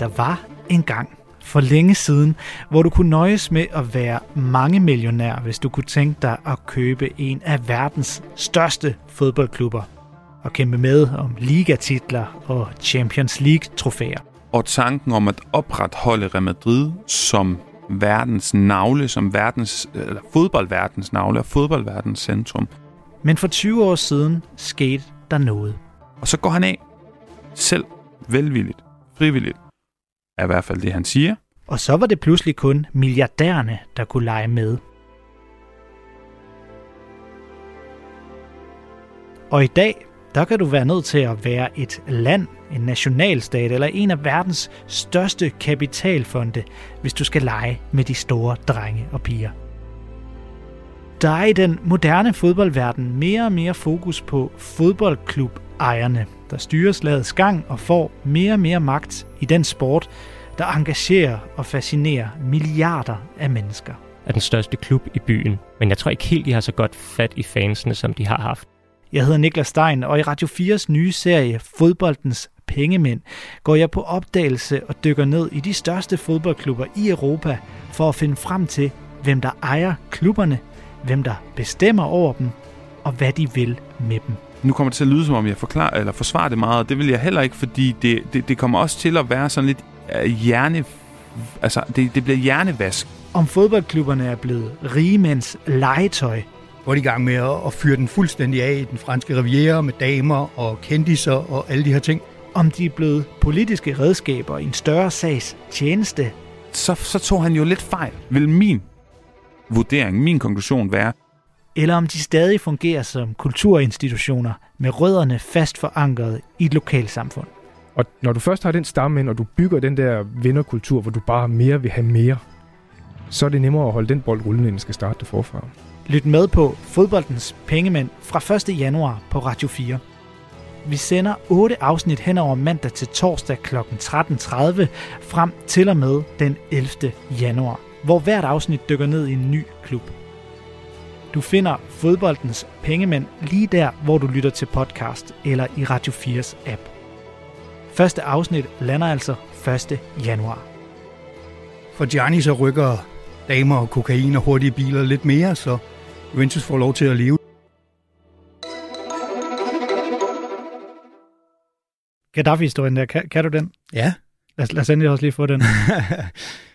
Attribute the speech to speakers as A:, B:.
A: der var en gang for længe siden, hvor du kunne nøjes med at være mange millionær, hvis du kunne tænke dig at købe en af verdens største fodboldklubber og kæmpe med om ligatitler og Champions League-trofæer.
B: Og tanken om at opretholde Real Madrid som verdens navle, som verdens, eller fodboldverdens navle og fodboldverdens centrum.
A: Men for 20 år siden skete der noget.
B: Og så går han af. Selv velvilligt, frivilligt, er i hvert fald det, han siger.
A: Og så var det pludselig kun milliardærerne, der kunne lege med. Og i dag, der kan du være nødt til at være et land, en nationalstat eller en af verdens største kapitalfonde, hvis du skal lege med de store drenge og piger. Der er i den moderne fodboldverden mere og mere fokus på fodboldklubejerne, der styrer slagets gang og får mere og mere magt i den sport, der engagerer og fascinerer milliarder af mennesker.
C: Er den største klub i byen, men jeg tror ikke helt, de har så godt fat i fansene, som de har haft.
A: Jeg hedder Niklas Stein, og i Radio 4's nye serie Fodboldens Pengemænd går jeg på opdagelse og dykker ned i de største fodboldklubber i Europa for at finde frem til, hvem der ejer klubberne, hvem der bestemmer over dem, og hvad de vil med dem.
B: Nu kommer det til at lyde, som om jeg forklarer, eller forsvarer det meget, og det vil jeg heller ikke, fordi det, det, det kommer også til at være sådan lidt uh, hjerne... Altså, det, det bliver hjernevask.
A: Om fodboldklubberne er blevet rigemænds legetøj,
D: de i gang med at, at fyre den fuldstændig af i den franske riviera med damer og kendiser og alle de her ting.
A: Om de er blevet politiske redskaber i en større sags tjeneste.
B: Så, så tog han jo lidt fejl, vil min vurdering, min konklusion være.
A: Eller om de stadig fungerer som kulturinstitutioner med rødderne fast forankret i et lokalsamfund.
E: Og når du først har den stamme ind, og du bygger den der vinderkultur, hvor du bare mere vil have mere, så er det nemmere at holde den bold rullende, end skal starte det forfra.
A: Lyt med på Fodboldens Pengemænd fra 1. januar på Radio 4. Vi sender 8 afsnit hen over mandag til torsdag kl. 13.30 frem til og med den 11. januar, hvor hvert afsnit dykker ned i en ny klub. Du finder Fodboldens Pengemænd lige der, hvor du lytter til podcast eller i Radio 4's app. Første afsnit lander altså 1. januar.
D: For Gianni så rykker damer og kokain og hurtige biler lidt mere, så Juventus får lov til at leve.
A: Gaddafi-historien der, kan, kan du den?
D: Ja.
A: Lad, lad os endelig også lige få den.